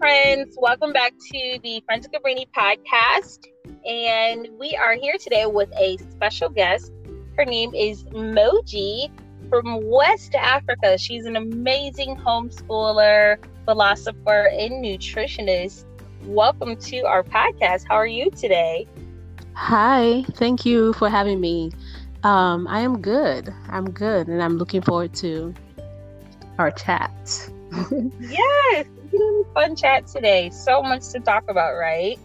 friends. Welcome back to the Friends of Cabrini podcast. And we are here today with a special guest. Her name is Moji from West Africa. She's an amazing homeschooler, philosopher, and nutritionist. Welcome to our podcast. How are you today? Hi, thank you for having me. Um, I am good. I'm good, and I'm looking forward to our chat. yes, fun chat today. So much to talk about, right?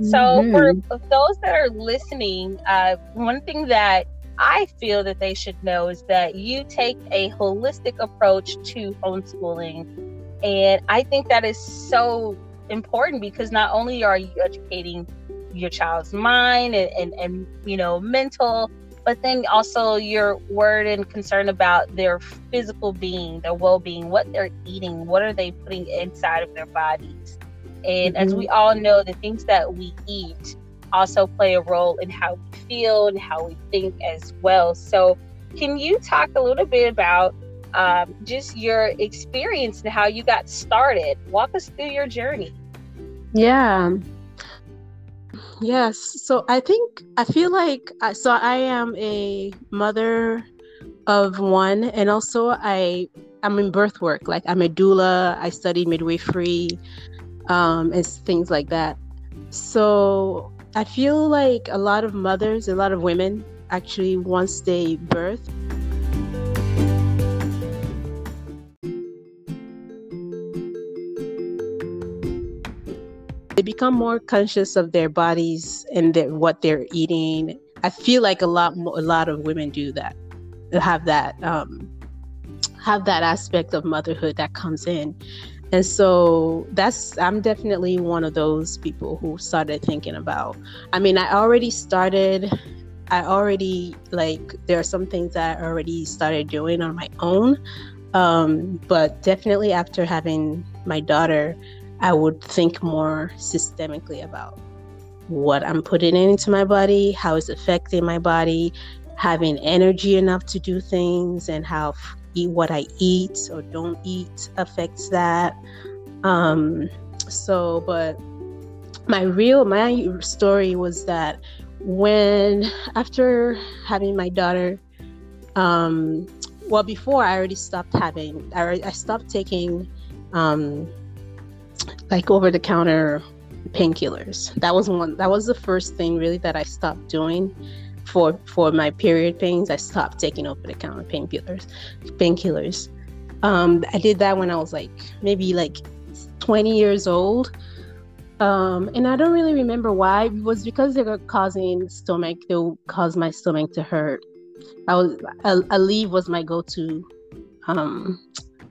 So, mm-hmm. for those that are listening, uh, one thing that I feel that they should know is that you take a holistic approach to homeschooling. And I think that is so important because not only are you educating your child's mind and, and, and you know, mental, but then also you're worried and concerned about their physical being, their well being, what they're eating, what are they putting inside of their bodies. And mm-hmm. as we all know, the things that we eat also play a role in how we feel and how we think as well. So, can you talk a little bit about um, just your experience and how you got started? Walk us through your journey. Yeah. Yes. So I think I feel like so I am a mother of one, and also I I'm in birth work. Like I'm a doula. I study midwifery, um, and things like that. So I feel like a lot of mothers, a lot of women, actually once they birth they become more conscious of their bodies and their, what they're eating. I feel like a lot a lot of women do that, have that um, have that aspect of motherhood that comes in. And so that's I'm definitely one of those people who started thinking about. I mean, I already started I already like there are some things that I already started doing on my own. Um, but definitely after having my daughter, I would think more systemically about what I'm putting into my body, how it's affecting my body, having energy enough to do things, and how eat what I eat or don't eat affects that. Um, so, but my real my story was that when after having my daughter, um, well, before I already stopped having, I, I stopped taking um, like over the counter painkillers. That was one that was the first thing really that I stopped doing for for my period pains. I stopped taking over the counter painkillers. Painkillers. Um, I did that when I was like maybe like 20 years old. Um, and I don't really remember why. It was because they were causing stomach. They would cause my stomach to hurt. I was Aleve was my go-to um,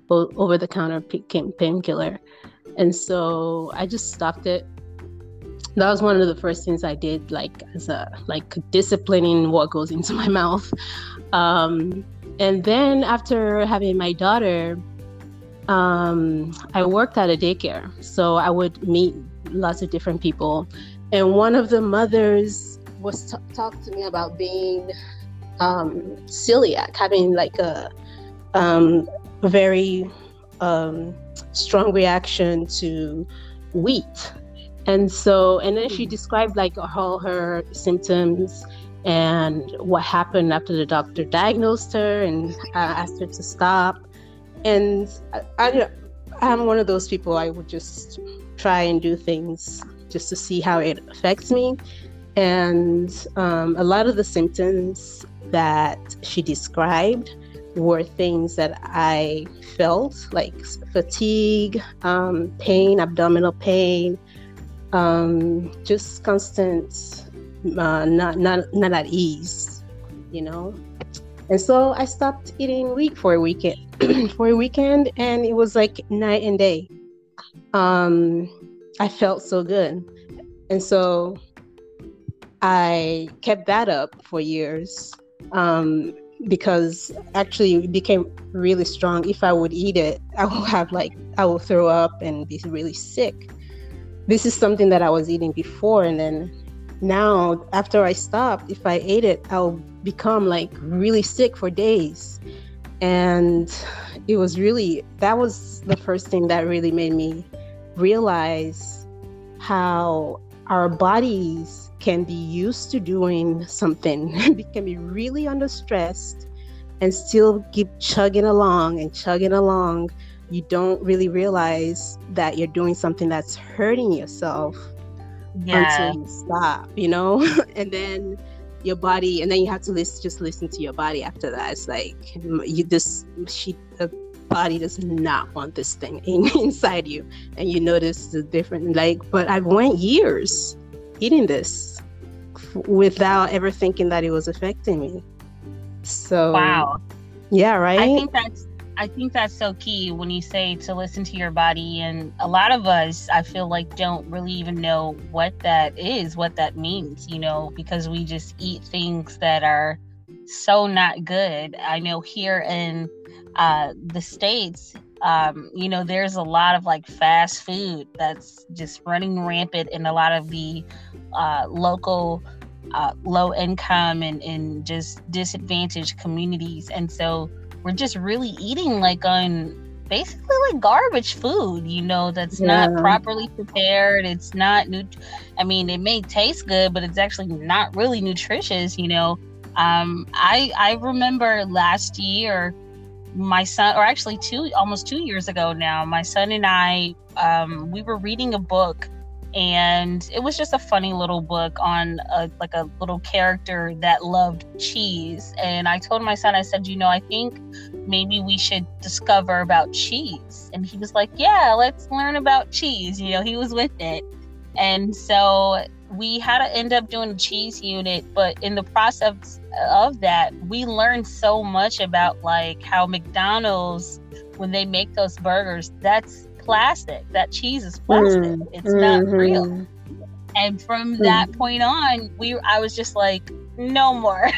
over the counter painkiller. And so I just stopped it. That was one of the first things I did, like as a like disciplining what goes into my mouth. Um, and then after having my daughter, um, I worked at a daycare, so I would meet lots of different people. And one of the mothers was t- talked to me about being um, celiac, having like a um, very um, strong reaction to wheat. And so, and then she hmm. described like all her symptoms and what happened after the doctor diagnosed her and uh, asked her to stop. And I, I, I'm one of those people I would just try and do things just to see how it affects me. And um, a lot of the symptoms that she described were things that I felt like fatigue, um, pain, abdominal pain, um, just constant, uh, not, not, not at ease, you know? And so I stopped eating wheat for a weekend, for a weekend, and it was like night and day. Um, I felt so good. And so I kept that up for years. Um, because actually it became really strong. If I would eat it, I will have like I will throw up and be really sick. This is something that I was eating before, and then now after I stopped, if I ate it, I'll become like really sick for days. And it was really that was the first thing that really made me realize how our bodies can be used to doing something, can be really under stress and still keep chugging along and chugging along. You don't really realize that you're doing something that's hurting yourself yeah. until you stop, you know? and then your body and then you have to listen just listen to your body after that it's like you just she the body does not want this thing in, inside you and you notice the different like but i went years eating this f- without ever thinking that it was affecting me so wow yeah right i think that's I think that's so key when you say to listen to your body. And a lot of us, I feel like, don't really even know what that is, what that means, you know, because we just eat things that are so not good. I know here in uh, the States, um, you know, there's a lot of like fast food that's just running rampant in a lot of the uh, local. Uh, low income and, and just disadvantaged communities. And so we're just really eating like on basically like garbage food, you know, that's yeah. not properly prepared. It's not new. I mean, it may taste good, but it's actually not really nutritious, you know. Um, I I remember last year, my son, or actually two, almost two years ago now, my son and I, um, we were reading a book and it was just a funny little book on a, like a little character that loved cheese. And i told my son i said you know i think maybe we should discover about cheese. And he was like yeah let's learn about cheese. You know he was with it. And so we had to end up doing a cheese unit but in the process of that we learned so much about like how mcdonald's when they make those burgers that's plastic. That cheese is plastic. Mm, it's mm-hmm. not real. And from mm. that point on, we I was just like, no more.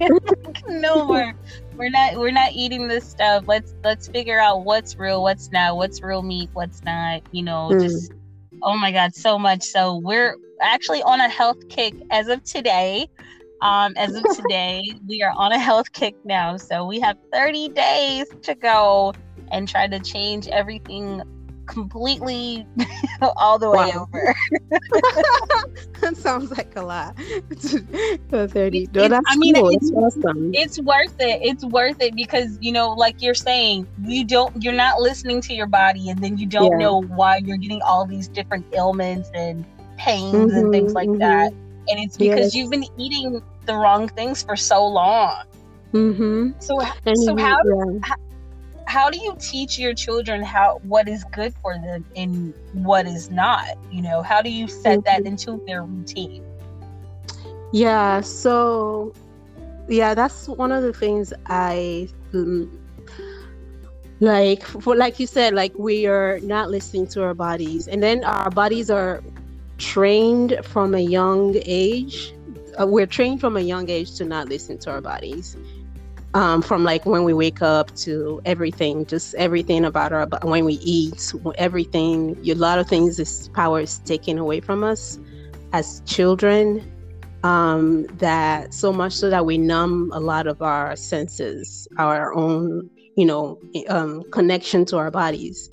no more. We're not we're not eating this stuff. Let's let's figure out what's real, what's not, what's real meat, what's not, you know, mm. just oh my god, so much. So we're actually on a health kick as of today. Um, as of today, we are on a health kick now. So we have 30 days to go and try to change everything completely all the way wow. over. that sounds like a lot. 30. No, that's I mean, cool. it's, it's, awesome. It's worth it. It's worth it because, you know, like you're saying, you don't, you're not listening to your body and then you don't yeah. know why you're getting all these different ailments and pains mm-hmm, and things like mm-hmm. that. And it's because yes. you've been eating the wrong things for so long. Mm-hmm. So, and so how, yeah. how how do you teach your children how what is good for them and what is not you know how do you set that mm-hmm. into their routine yeah so yeah that's one of the things i um, like for like you said like we are not listening to our bodies and then our bodies are trained from a young age uh, we're trained from a young age to not listen to our bodies um, from like when we wake up to everything, just everything about our when we eat, everything. A lot of things, this power is taken away from us as children. Um, that so much so that we numb a lot of our senses, our own, you know, um, connection to our bodies,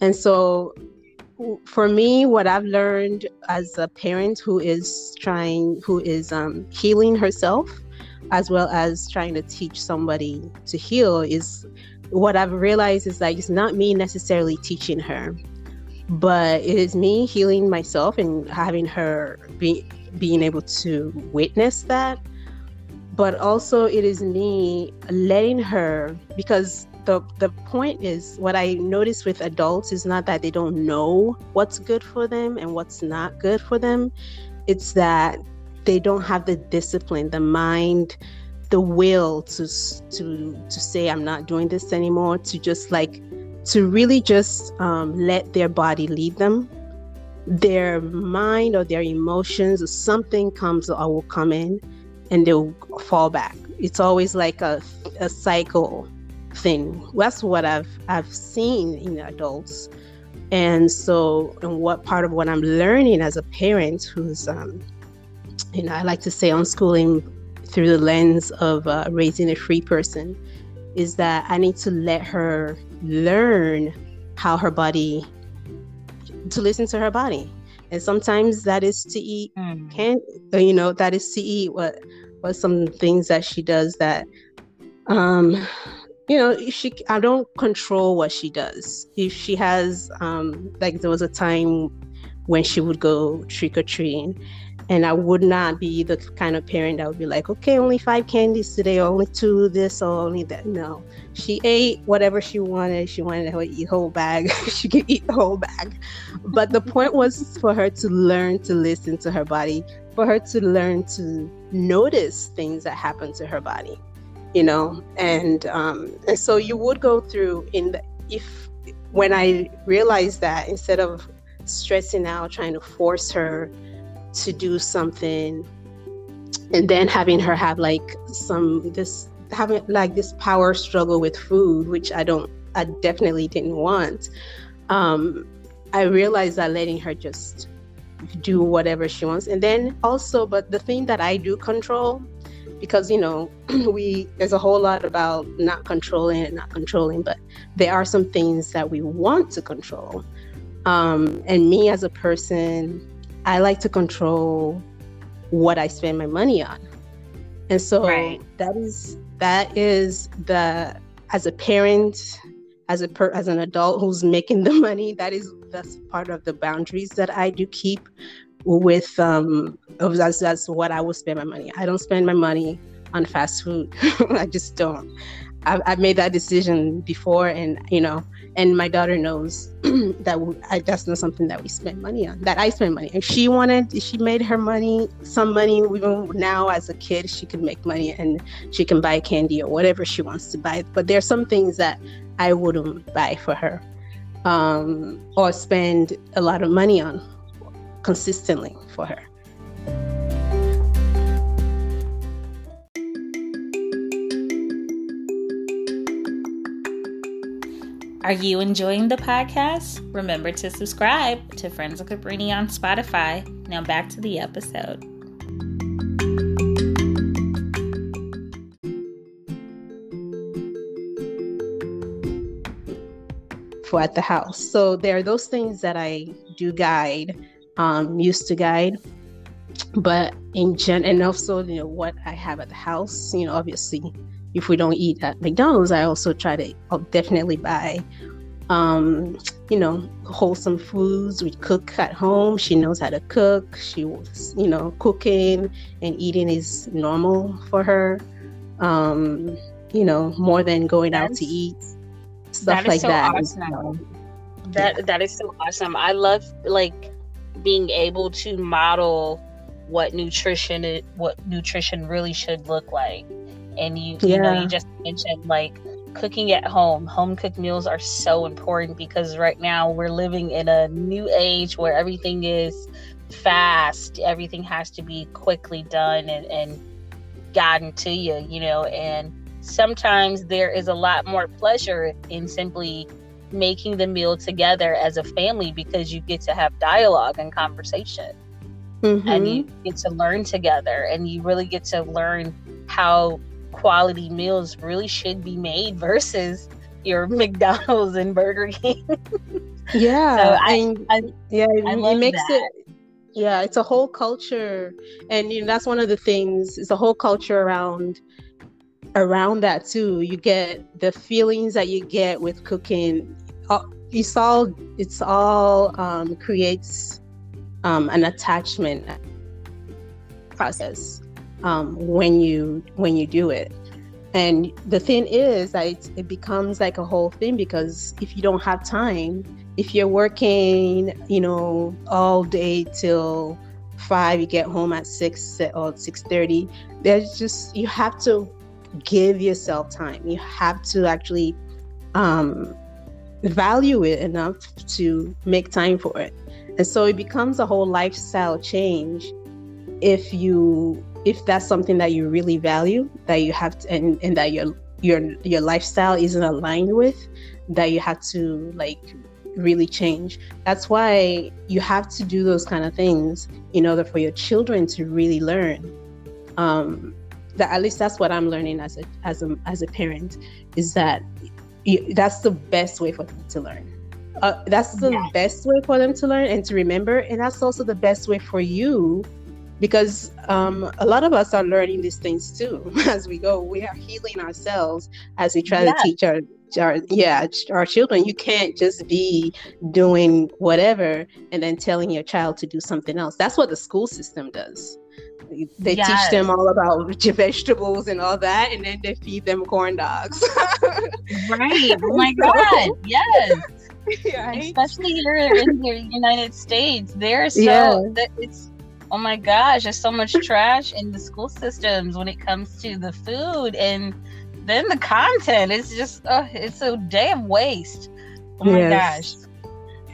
and so for me, what I've learned as a parent who is trying, who is um, healing herself as well as trying to teach somebody to heal is what I've realized is that it's not me necessarily teaching her, but it is me healing myself and having her be being able to witness that. But also it is me letting her because the the point is what I notice with adults is not that they don't know what's good for them and what's not good for them. It's that they don't have the discipline, the mind, the will to to to say I'm not doing this anymore. To just like to really just um, let their body lead them. Their mind or their emotions or something comes or will come in, and they'll fall back. It's always like a a cycle thing. That's what I've I've seen in adults. And so, and what part of what I'm learning as a parent who's um, you know, I like to say unschooling through the lens of uh, raising a free person is that I need to let her learn how her body to listen to her body and sometimes that is to eat mm. can you know that is to eat what what some things that she does that um you know she i don't control what she does if she has um like there was a time when she would go trick-or-treating and I would not be the kind of parent that would be like, okay, only five candies today, or only two this, or only that. No, she ate whatever she wanted. She wanted to eat whole bag. she could eat the whole bag. But the point was for her to learn to listen to her body, for her to learn to notice things that happen to her body, you know. And um, and so you would go through in the if when I realized that instead of stressing out, trying to force her to do something and then having her have like some this having like this power struggle with food which i don't i definitely didn't want um i realized that letting her just do whatever she wants and then also but the thing that i do control because you know we there's a whole lot about not controlling and not controlling but there are some things that we want to control um and me as a person I like to control what I spend my money on. And so right. that is that is the as a parent, as a per, as an adult who's making the money, that is that's part of the boundaries that I do keep with um that's that's what I will spend my money. I don't spend my money on fast food. I just don't. I've, I've made that decision before, and you know, and my daughter knows that we, I, that's not something that we spend money on that i spend money if she wanted she made her money some money even now as a kid she can make money and she can buy candy or whatever she wants to buy but there are some things that i wouldn't buy for her um, or spend a lot of money on consistently for her Are you enjoying the podcast? Remember to subscribe to Friends of Cabrini on Spotify. Now back to the episode. For at the house. So there are those things that I do guide, um, used to guide. But in gen and also, you know, what I have at the house, you know, obviously if we don't eat at McDonald's, I also try to I'll definitely buy, um, you know, wholesome foods. We cook at home. She knows how to cook. She was, you know, cooking and eating is normal for her. Um, you know, more than going That's, out to eat, stuff like so that. Awesome. that yeah. that is so awesome. I love like being able to model what nutrition what nutrition really should look like. And you yeah. you know you just mentioned like cooking at home. Home cooked meals are so important because right now we're living in a new age where everything is fast. Everything has to be quickly done and, and gotten to you you know and sometimes there is a lot more pleasure in simply making the meal together as a family because you get to have dialogue and conversation mm-hmm. and you get to learn together and you really get to learn how quality meals really should be made versus your McDonald's and Burger King. yeah, so I, I, yeah, I it makes that. it. Yeah, it's a whole culture, and you know, that's one of the things. It's a whole culture around around that too. You get the feelings that you get with cooking. It's all it's all um, creates um, an attachment process um, when you when you do it. And the thing is that it, it becomes like a whole thing because if you don't have time, if you're working, you know, all day till five, you get home at six or six thirty. There's just you have to give yourself time. You have to actually um, value it enough to make time for it. And so it becomes a whole lifestyle change if you if that's something that you really value that you have to and, and that your your your lifestyle isn't aligned with that you have to like really change that's why you have to do those kind of things in order for your children to really learn um that at least that's what i'm learning as a as a as a parent is that you, that's the best way for them to learn. Uh, that's the best way for them to learn and to remember and that's also the best way for you because um, a lot of us are learning these things too. As we go we are healing ourselves as we try to teach our our yeah our children. You can't just be doing whatever and then telling your child to do something else. That's what the school system does they yes. teach them all about vegetables and all that and then they feed them corn dogs right oh my god yes right? especially here in the united states they're so yeah. it's oh my gosh there's so much trash in the school systems when it comes to the food and then the content is just oh, it's a day of waste. Oh my yes. gosh.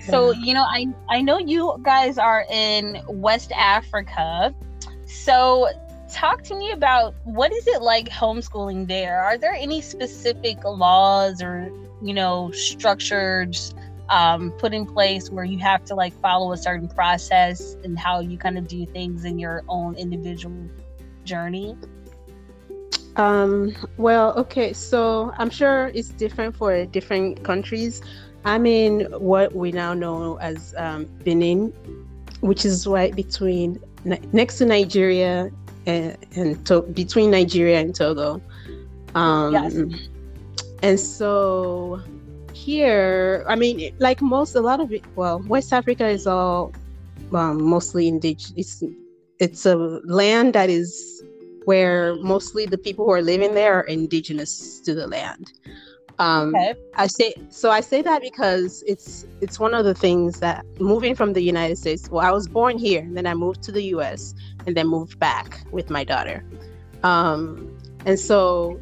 So, you know, I I know you guys are in West Africa. So, talk to me about what is it like homeschooling there? Are there any specific laws or, you know, structures um, put in place where you have to like follow a certain process and how you kind of do things in your own individual journey? Um, well, okay, so I'm sure it's different for different countries. I'm in what we now know as um, Benin, which is right between next to Nigeria and, and to, between Nigeria and Togo. Um, yes. And so here, I mean, like most, a lot of it, well, West Africa is all um, mostly indigenous. It's, it's a land that is where mostly the people who are living there are indigenous to the land. Um, okay. I say so. I say that because it's it's one of the things that moving from the United States. Well, I was born here, and then I moved to the U.S. and then moved back with my daughter. Um, and so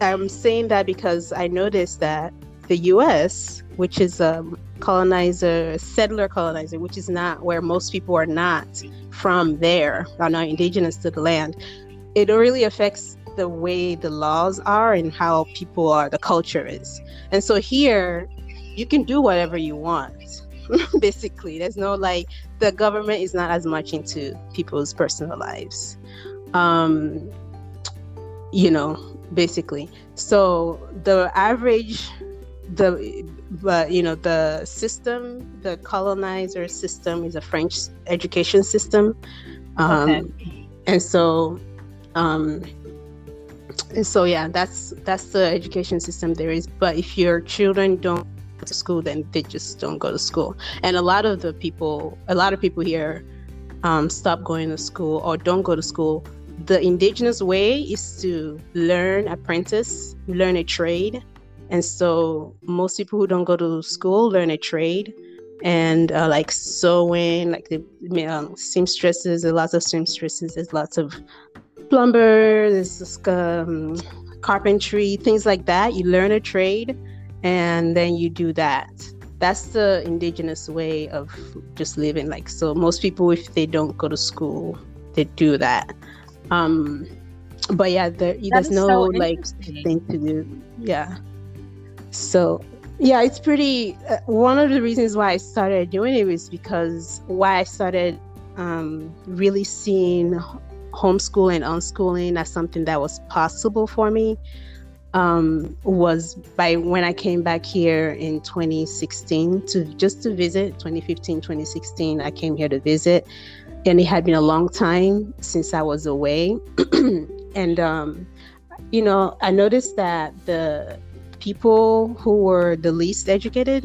I'm saying that because I noticed that the U.S., which is a colonizer, settler colonizer, which is not where most people are not from there, are not indigenous to the land it really affects the way the laws are and how people are, the culture is. And so here, you can do whatever you want. Basically, there's no like the government is not as much into people's personal lives. Um, you know, basically. So the average, the but you know the system, the colonizer system is a French education system, um, okay. and so um, so yeah, that's that's the education system there is. But if your children don't go to school, then they just don't go to school. And a lot of the people, a lot of people here, um, stop going to school or don't go to school. The indigenous way is to learn, apprentice, learn a trade. And so most people who don't go to school learn a trade and uh, like sewing, like the um, seamstresses, there's lots of seamstresses, there's lots of plumber, there's um, carpentry, things like that. You learn a trade and then you do that. That's the indigenous way of just living. Like, so most people, if they don't go to school, they do that. Um, but yeah, there, there's no so like thing to do. Yeah. So yeah, it's pretty. Uh, one of the reasons why I started doing it was because why I started um, really seeing homeschooling and unschooling as something that was possible for me um, was by when I came back here in 2016 to just to visit 2015 2016 I came here to visit. And it had been a long time since I was away. And um, you know I noticed that the people who were the least educated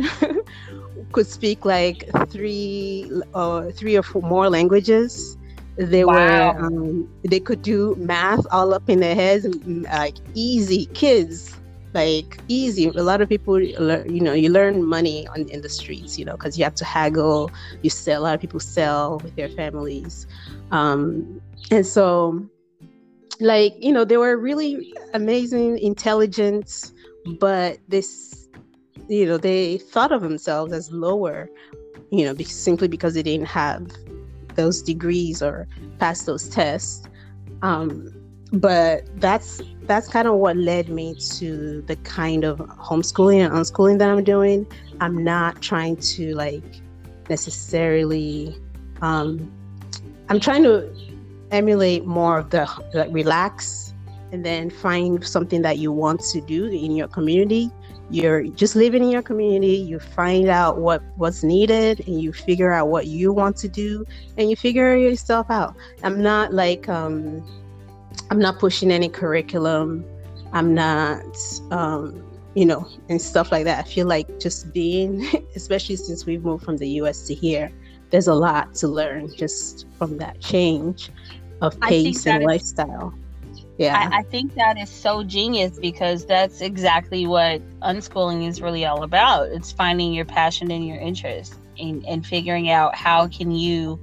could speak like three or uh, three or four more languages they wow. were um, they could do math all up in their heads, like easy kids, like easy. A lot of people, you know, you learn money on in the streets, you know, because you have to haggle. You sell. A lot of people sell with their families, um, and so, like you know, they were really amazing, intelligent, but this, you know, they thought of themselves as lower, you know, simply because they didn't have those degrees or pass those tests. Um, but that's that's kind of what led me to the kind of homeschooling and unschooling that I'm doing. I'm not trying to like necessarily. Um, I'm trying to emulate more of the like relax and then find something that you want to do in your community you're just living in your community you find out what what's needed and you figure out what you want to do and you figure yourself out. I'm not like um i'm not pushing any curriculum. I'm not um you know and stuff like that. I feel like just being especially since we've moved from the us to here there's a lot to learn just from that change of pace and is- lifestyle yeah. I, I, think that is so genius because that's exactly what unschooling is really all about. It's finding your passion and your interest and, and figuring out how can you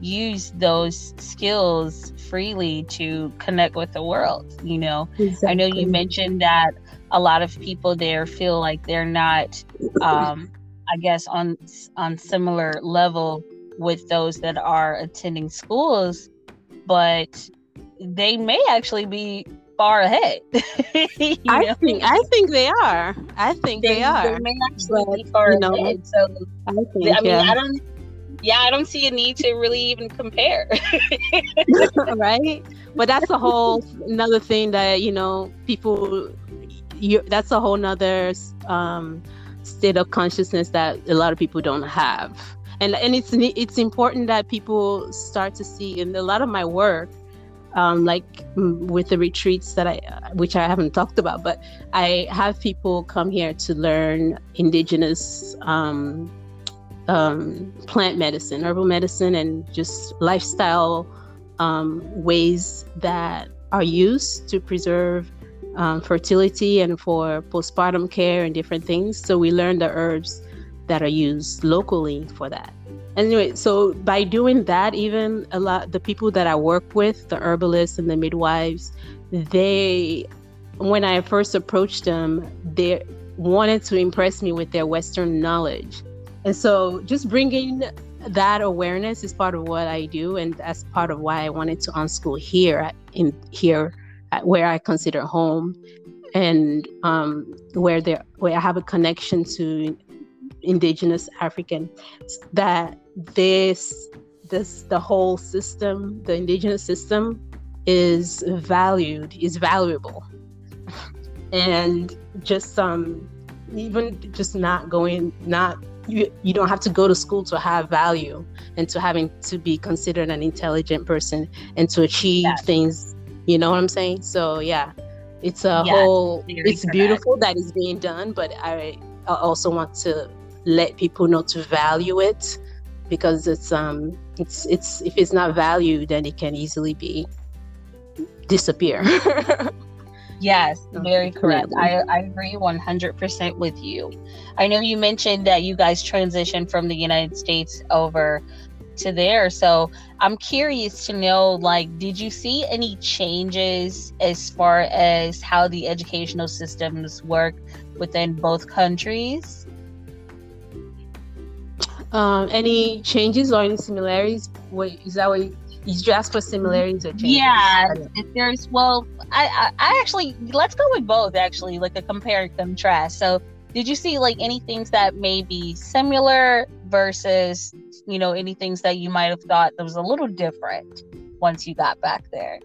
use those skills freely to connect with the world you know? Exactly. i know you mentioned that a lot of people there feel like they're not um, i guess on on similar level with those that are attending schools but they may actually be far ahead. I think I think they are. I think they, they are. They may actually but, be far you know, ahead. So I, think, I mean, yeah. I don't. Yeah, I don't see a need to really even compare. right, but that's a whole another thing that you know people. You, that's a whole nother um, state of consciousness that a lot of people don't have and and it's it's important that people start to see in a lot of my work um, like with the retreats that I, which I haven't talked about, but I have people come here to learn indigenous um, um, plant medicine, herbal medicine, and just lifestyle um, ways that are used to preserve um, fertility and for postpartum care and different things. So we learn the herbs that are used locally for that anyway so by doing that even a lot the people that i work with the herbalists and the midwives they when i first approached them they wanted to impress me with their western knowledge. And so just bringing that awareness is part of what i do and that's part of why i wanted to unschool here in here where i consider home and um, where there where i have a connection to indigenous african that this this the whole system the indigenous system is valued is valuable and just um even just not going not you, you don't have to go to school to have value and to having to be considered an intelligent person and to achieve yes. things you know what i'm saying so yeah it's a yes, whole it's beautiful that. that is being done but i, I also want to let people know to value it because it's um it's it's if it's not valued then it can easily be disappear. Yes very correct. I, I agree 100% with you. I know you mentioned that you guys transitioned from the united states over to there so i'm curious to know like did you see any changes as far as how the educational systems work within both countries um, any changes or any similarities? Wait, is that what you, you just for similarities or changes? Yeah, if there's well, I, I, I actually let's go with both actually, like a compare and contrast. So, did you see like any things that may be similar versus you know any things that you might have thought that was a little different once you got back there?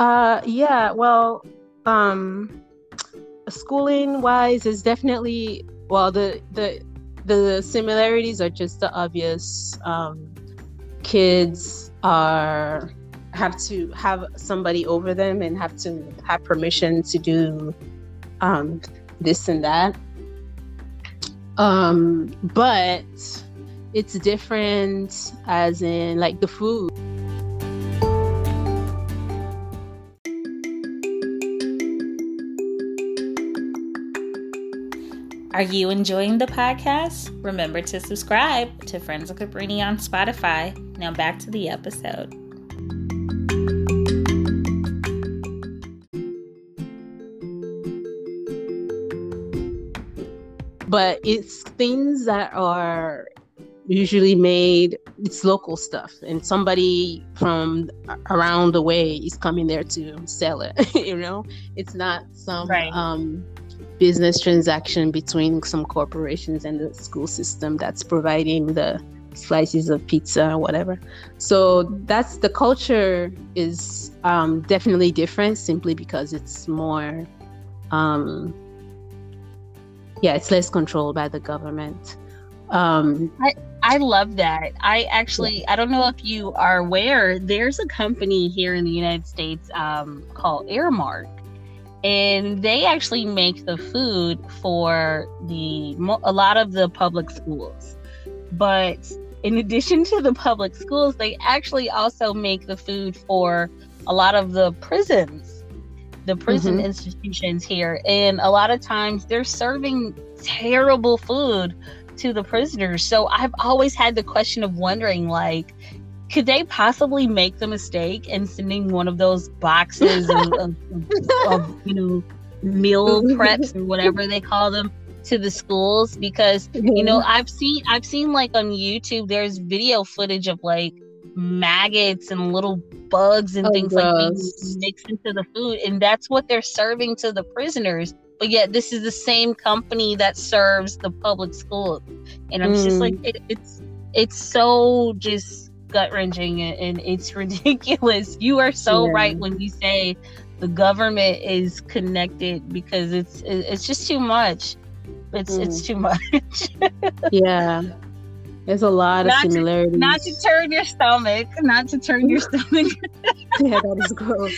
Uh, yeah. Well, um, schooling wise is definitely well the the the similarities are just the obvious. Um, kids are have to have somebody over them and have to have permission to do um, this and that. Um, but it's different as in like the food. Are you enjoying the podcast? Remember to subscribe to Friends of Cabrini on Spotify. Now back to the episode. But it's things that are usually made it's local stuff and somebody from around the way is coming there to sell it you know it's not some right. um business transaction between some corporations and the school system that's providing the slices of pizza or whatever. So that's the culture is um, definitely different simply because it's more um, yeah, it's less controlled by the government. Um, I I love that. I actually I don't know if you are aware. There's a company here in the United States um, called Aramark, and they actually make the food for the a lot of the public schools. But in addition to the public schools, they actually also make the food for a lot of the prisons, the prison mm-hmm. institutions here. And a lot of times they're serving terrible food to the prisoners. So I've always had the question of wondering like, could they possibly make the mistake and sending one of those boxes of, of, of, you know meal preps or whatever they call them to the schools because you know mm-hmm. I've seen I've seen like on YouTube there's video footage of like maggots and little bugs and oh, things gross. like these mixed into the food and that's what they're serving to the prisoners but yet this is the same company that serves the public schools and I'm mm. just like mm. it, it's it's so just gut wrenching and it's ridiculous you are so yeah. right when you say the government is connected because it's it's just too much it's mm. it's too much. yeah. There's a lot not of similarities. To, not to turn your stomach, not to turn your stomach. yeah, that is gross.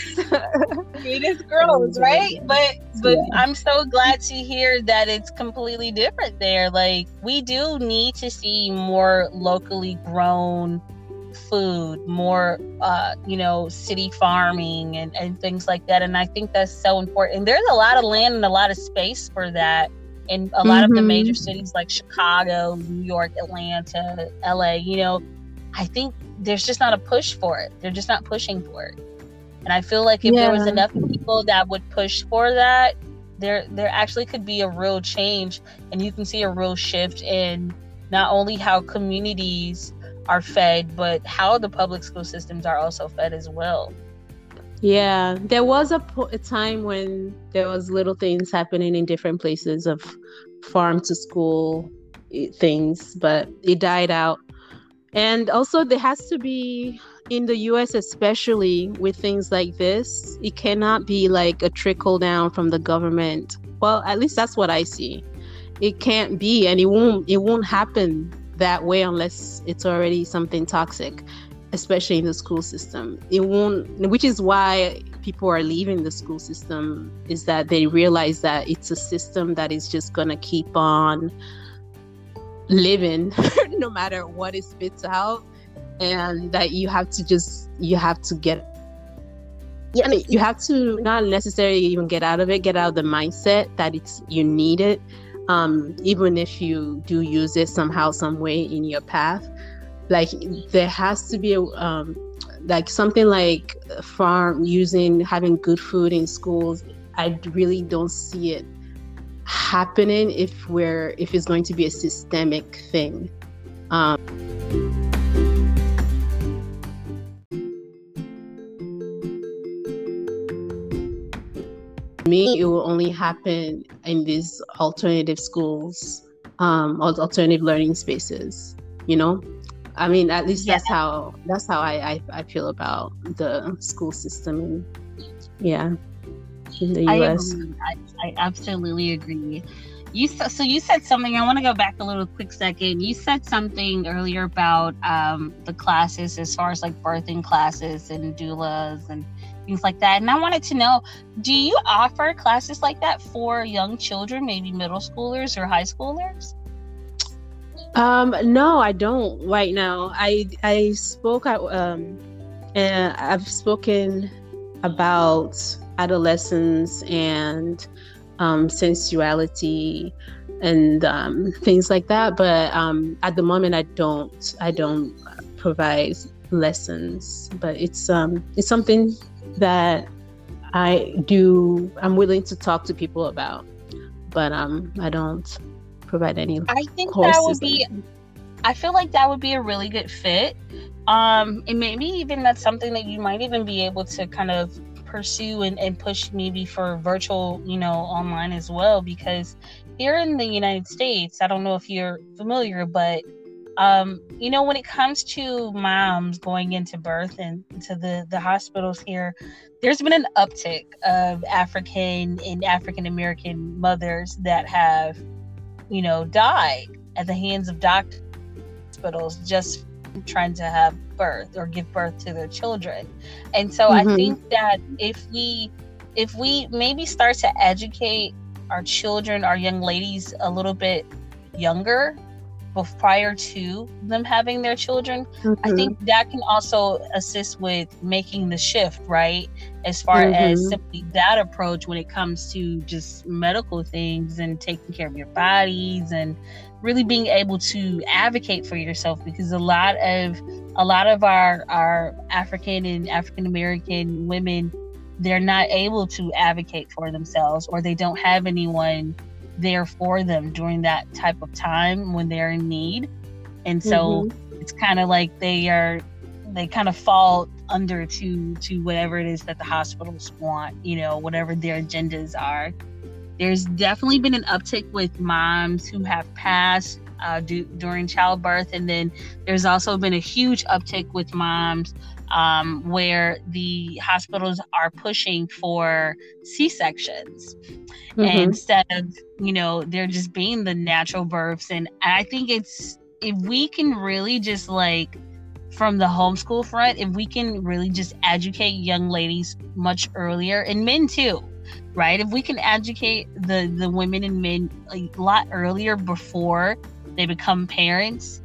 it is gross, right? But but yeah. I'm so glad to hear that it's completely different there. Like we do need to see more locally grown food, more uh, you know, city farming and, and things like that. And I think that's so important. And there's a lot of land and a lot of space for that in a lot mm-hmm. of the major mm-hmm. cities like Chicago, New York, Atlanta, LA, you know, I think there's just not a push for it. They're just not pushing for it. And I feel like if yeah. there was enough people that would push for that, there there actually could be a real change and you can see a real shift in not only how communities are fed, but how the public school systems are also fed as well. Yeah, there was a, po- a time when there was little things happening in different places of farm to school things, but it died out. And also, there has to be in the US, especially with things like this, it cannot be like a trickle down from the government. Well, at least that's what I see. It can't be, and it won't. It won't happen that way unless it's already something toxic especially in the school system. It won't, which is why people are leaving the school system, is that they realize that it's a system that is just going to keep on living no matter what it spits out. And that you have to just, you have to get yeah, you have to not necessarily even get out of it, get out of the mindset that it's you need it, um, even if you do use it somehow, some way in your path like there has to be a um, like something like farm using having good food in schools. I really don't see it happening if we're if it's going to be a systemic thing. Um, me it will only happen in these alternative schools um, alternative learning spaces you know I mean, at least yeah. that's how that's how I, I, I feel about the school system. And, yeah, in the U.S. I, I, I absolutely agree. You so you said something. I want to go back a little quick second. You said something earlier about um, the classes, as far as like birthing classes and doulas and things like that. And I wanted to know, do you offer classes like that for young children, maybe middle schoolers or high schoolers? Um, no, I don't right now. I I spoke um and I've spoken about adolescence and um, sensuality and um, things like that. But um, at the moment, I don't I don't provide lessons. But it's um it's something that I do. I'm willing to talk to people about, but um I don't provide any. I think that would be. I feel like that would be a really good fit. Um, and maybe even that's something that you might even be able to kind of pursue and, and push maybe for virtual, you know, online as well. Because here in the United States, I don't know if you're familiar, but um, you know, when it comes to moms going into birth and to the the hospitals here, there's been an uptick of African and African American mothers that have you know, died at the hands of doctors hospitals just trying to have birth or give birth to their children. And so mm-hmm. I think that if we if we maybe start to educate our children, our young ladies a little bit younger prior to them having their children mm-hmm. i think that can also assist with making the shift right as far mm-hmm. as simply that approach when it comes to just medical things and taking care of your bodies and really being able to advocate for yourself because a lot of a lot of our our african and african american women they're not able to advocate for themselves or they don't have anyone there for them during that type of time when they're in need. And so mm-hmm. it's kind of like they are they kind of fall under to to whatever it is that the hospitals want, you know, whatever their agendas are. There's definitely been an uptick with moms who have passed uh, do, during childbirth, and then there's also been a huge uptick with moms um, where the hospitals are pushing for C sections mm-hmm. instead of you know they're just being the natural births, and I think it's if we can really just like from the homeschool front, if we can really just educate young ladies much earlier and men too, right? If we can educate the the women and men a lot earlier before they become parents,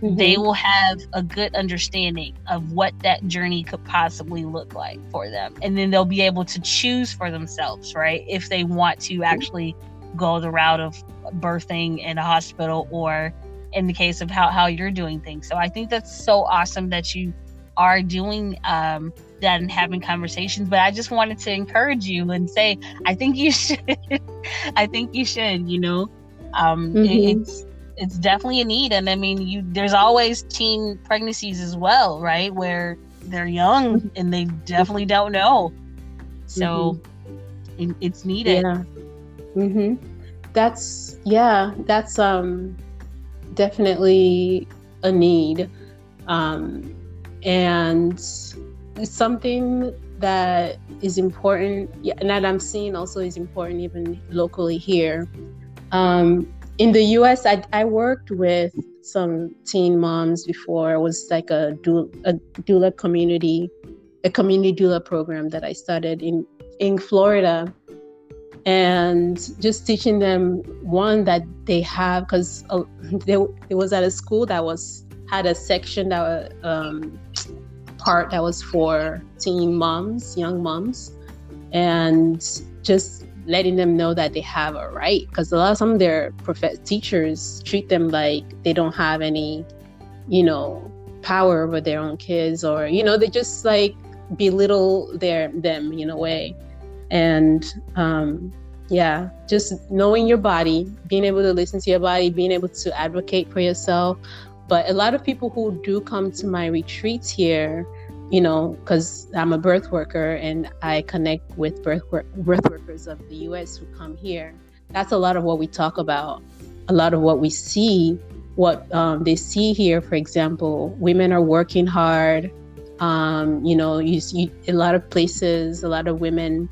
mm-hmm. they will have a good understanding of what that journey could possibly look like for them. And then they'll be able to choose for themselves, right? If they want to actually go the route of birthing in a hospital or in the case of how, how you're doing things. So I think that's so awesome that you are doing um, that and having conversations. But I just wanted to encourage you and say, I think you should. I think you should. You know, um, mm-hmm. it's it's definitely a need. And i mean you there's always teen pregnancies as well right? Where they're young mm-hmm. and they definitely don't know. So mm-hmm. it, it's needed. Yeah. Mm-hmm. that's yeah that's um definitely a need. Um and something that is important and that i'm seeing also is important even locally here. Um in the US, I, I worked with some teen moms before. It was like a doula, a doula community, a community doula program that I started in in Florida, and just teaching them one that they have because uh, it was at a school that was had a section that um, part that was for teen moms, young moms, and just letting them know that they have a right. Because a lot of some of their prof- teachers treat them like they don't have any you know power over their own kids or you know they just like belittle their them in a way. And um yeah just knowing your body being able to listen to your body being able to advocate for yourself. But a lot of people who do come to my retreats here you know, because I'm a birth worker and I connect with birth, birth workers of the US who come here. That's a lot of what we talk about, a lot of what we see, what um, they see here. For example, women are working hard. Um, you know, you a lot of places, a lot of women,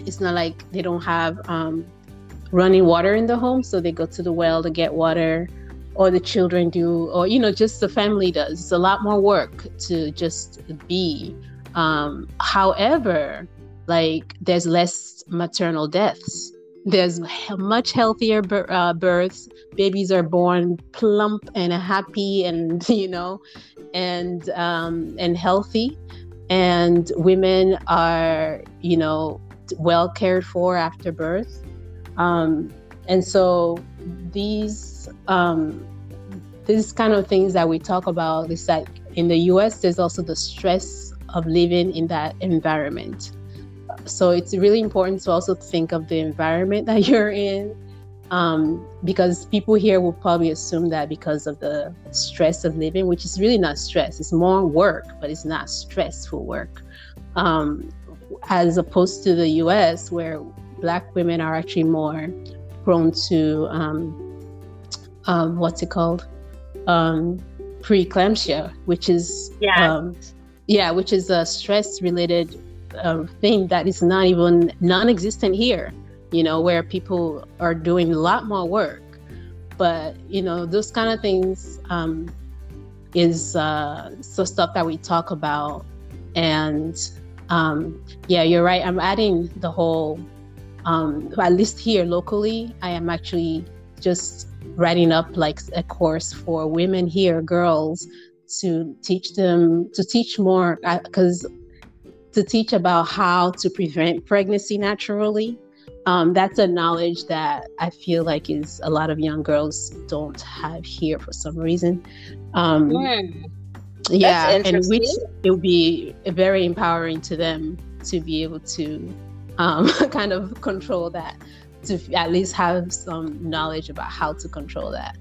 it's not like they don't have um, running water in the home, so they go to the well to get water or the children do, or you know, just the family does. It's a lot more work to just be. Um, however, like there's less maternal deaths. There's much healthier uh, births. Babies are born plump and happy, and you know, and um, and healthy. And women are, you know, well cared for after birth. Um, and so these um, these kind of things that we talk about is that in the US there's also the stress of living in that environment. So it's really important to also think of the environment that you're in. Um, because people here will probably assume that because of the stress of living, which is really not stress, it's more work, but it's not stressful work. Um, as opposed to the US, where Black women are actually more prone to um, um, what's it called um, preeclampsia which is yeah. Um, yeah which is a stress related uh, thing that is not even non-existent here you know where people are doing a lot more work but you know, those kind of things um, is uh, so stuff that we talk about. And um, yeah, you're right. I'm adding the whole, um, at least here locally, I am actually just writing up like a course for women here, girls, to teach them to teach more because uh, to teach about how to prevent pregnancy naturally. Um, that's a knowledge that I feel like is a lot of young girls don't have here for some reason. Um, mm. Yeah, and which it would be very empowering to them to be able to um, kind of control that, to at least have some knowledge about how to control that.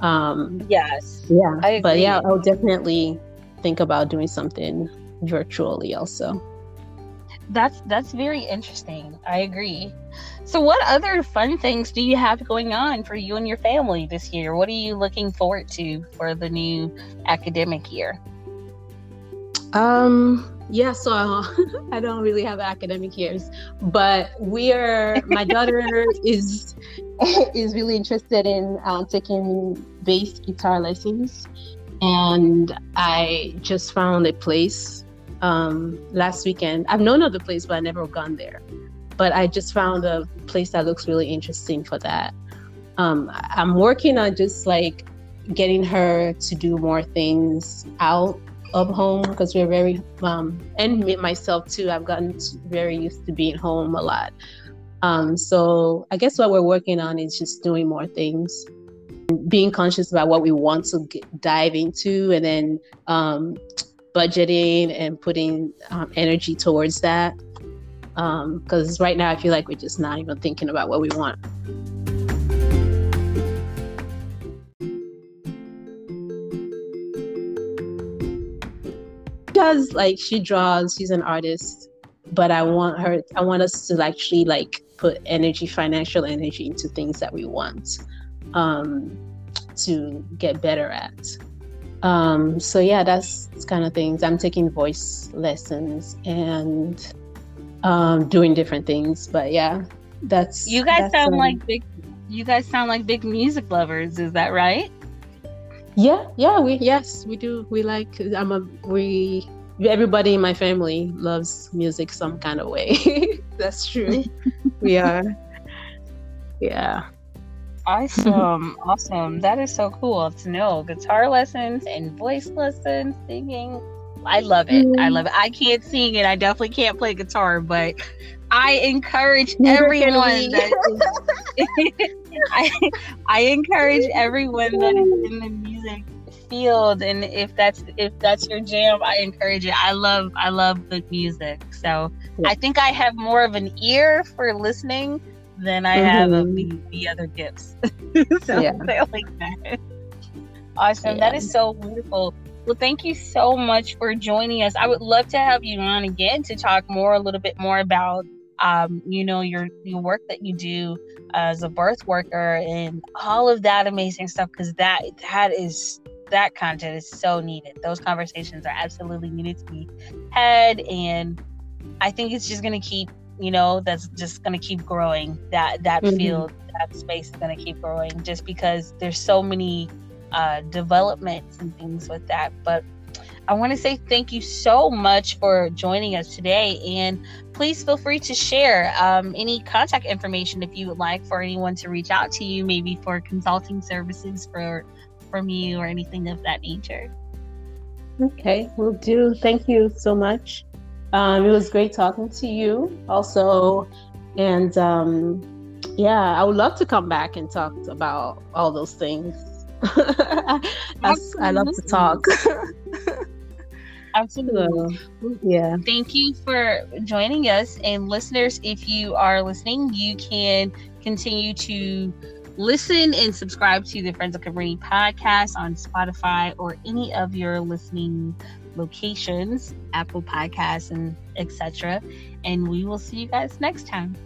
Um, yes. Yeah. But yeah, I'll definitely think about doing something virtually also. That's that's very interesting. I agree. So what other fun things do you have going on for you and your family this year? What are you looking forward to for the new academic year? Um yeah, so I don't really have academic years, but we are. My daughter is is really interested in um, taking bass guitar lessons, and I just found a place um, last weekend. I've known of the place, but I never gone there. But I just found a place that looks really interesting for that. Um, I'm working on just like getting her to do more things out of home because we're very um, and myself too i've gotten very used to being home a lot. Um, so i guess what we're working on is just doing more things. Being conscious about what we want to get, dive into and then um, budgeting and putting um, energy towards that. Because um, right now i feel like we're just not even thinking about what we want does like she draws she's an artist but i want her i want us to actually like put energy financial energy into things that we want um to get better at. Um so yeah that's kind of things. I'm taking voice lessons and um doing different things but yeah that's you guys that's, sound um, like big you guys sound like big music lovers is that right yeah, yeah, we yes, we do. We like I'm a we everybody in my family loves music some kind of way. That's true. we are. Yeah. Awesome. awesome. That is so cool to know. Guitar lessons and voice lessons, singing. I love it. I love it. I can't sing and I definitely can't play guitar, but I encourage everyone that I, I encourage everyone that is in the music field and if that's if that's your jam, I encourage it. I love I love good music. So yeah. I think I have more of an ear for listening than I mm-hmm. have of the, the other gifts. so yeah. like that. Awesome. Yeah. That is so wonderful. Well, thank you so much for joining us. I would love to have you on again to talk more, a little bit more about um, you know, your your work that you do as a birth worker and all of that amazing stuff because that that is that content is so needed. Those conversations are absolutely needed to be had and I think it's just gonna keep, you know, that's just gonna keep growing. That that mm-hmm. field, that space is gonna keep growing just because there's so many uh, developments and things with that. But I want to say thank you so much for joining us today. And please feel free to share um, any contact information if you would like for anyone to reach out to you, maybe for consulting services for from you or anything of that nature. Okay, we'll do. Thank you so much. Um, it was great talking to you also. And um, yeah, I would love to come back and talk about all those things. I love to talk. Absolutely. So, yeah. Thank you for joining us. And listeners, if you are listening, you can continue to listen and subscribe to the Friends of Cabrini podcast on Spotify or any of your listening locations, Apple Podcasts and etc. And we will see you guys next time.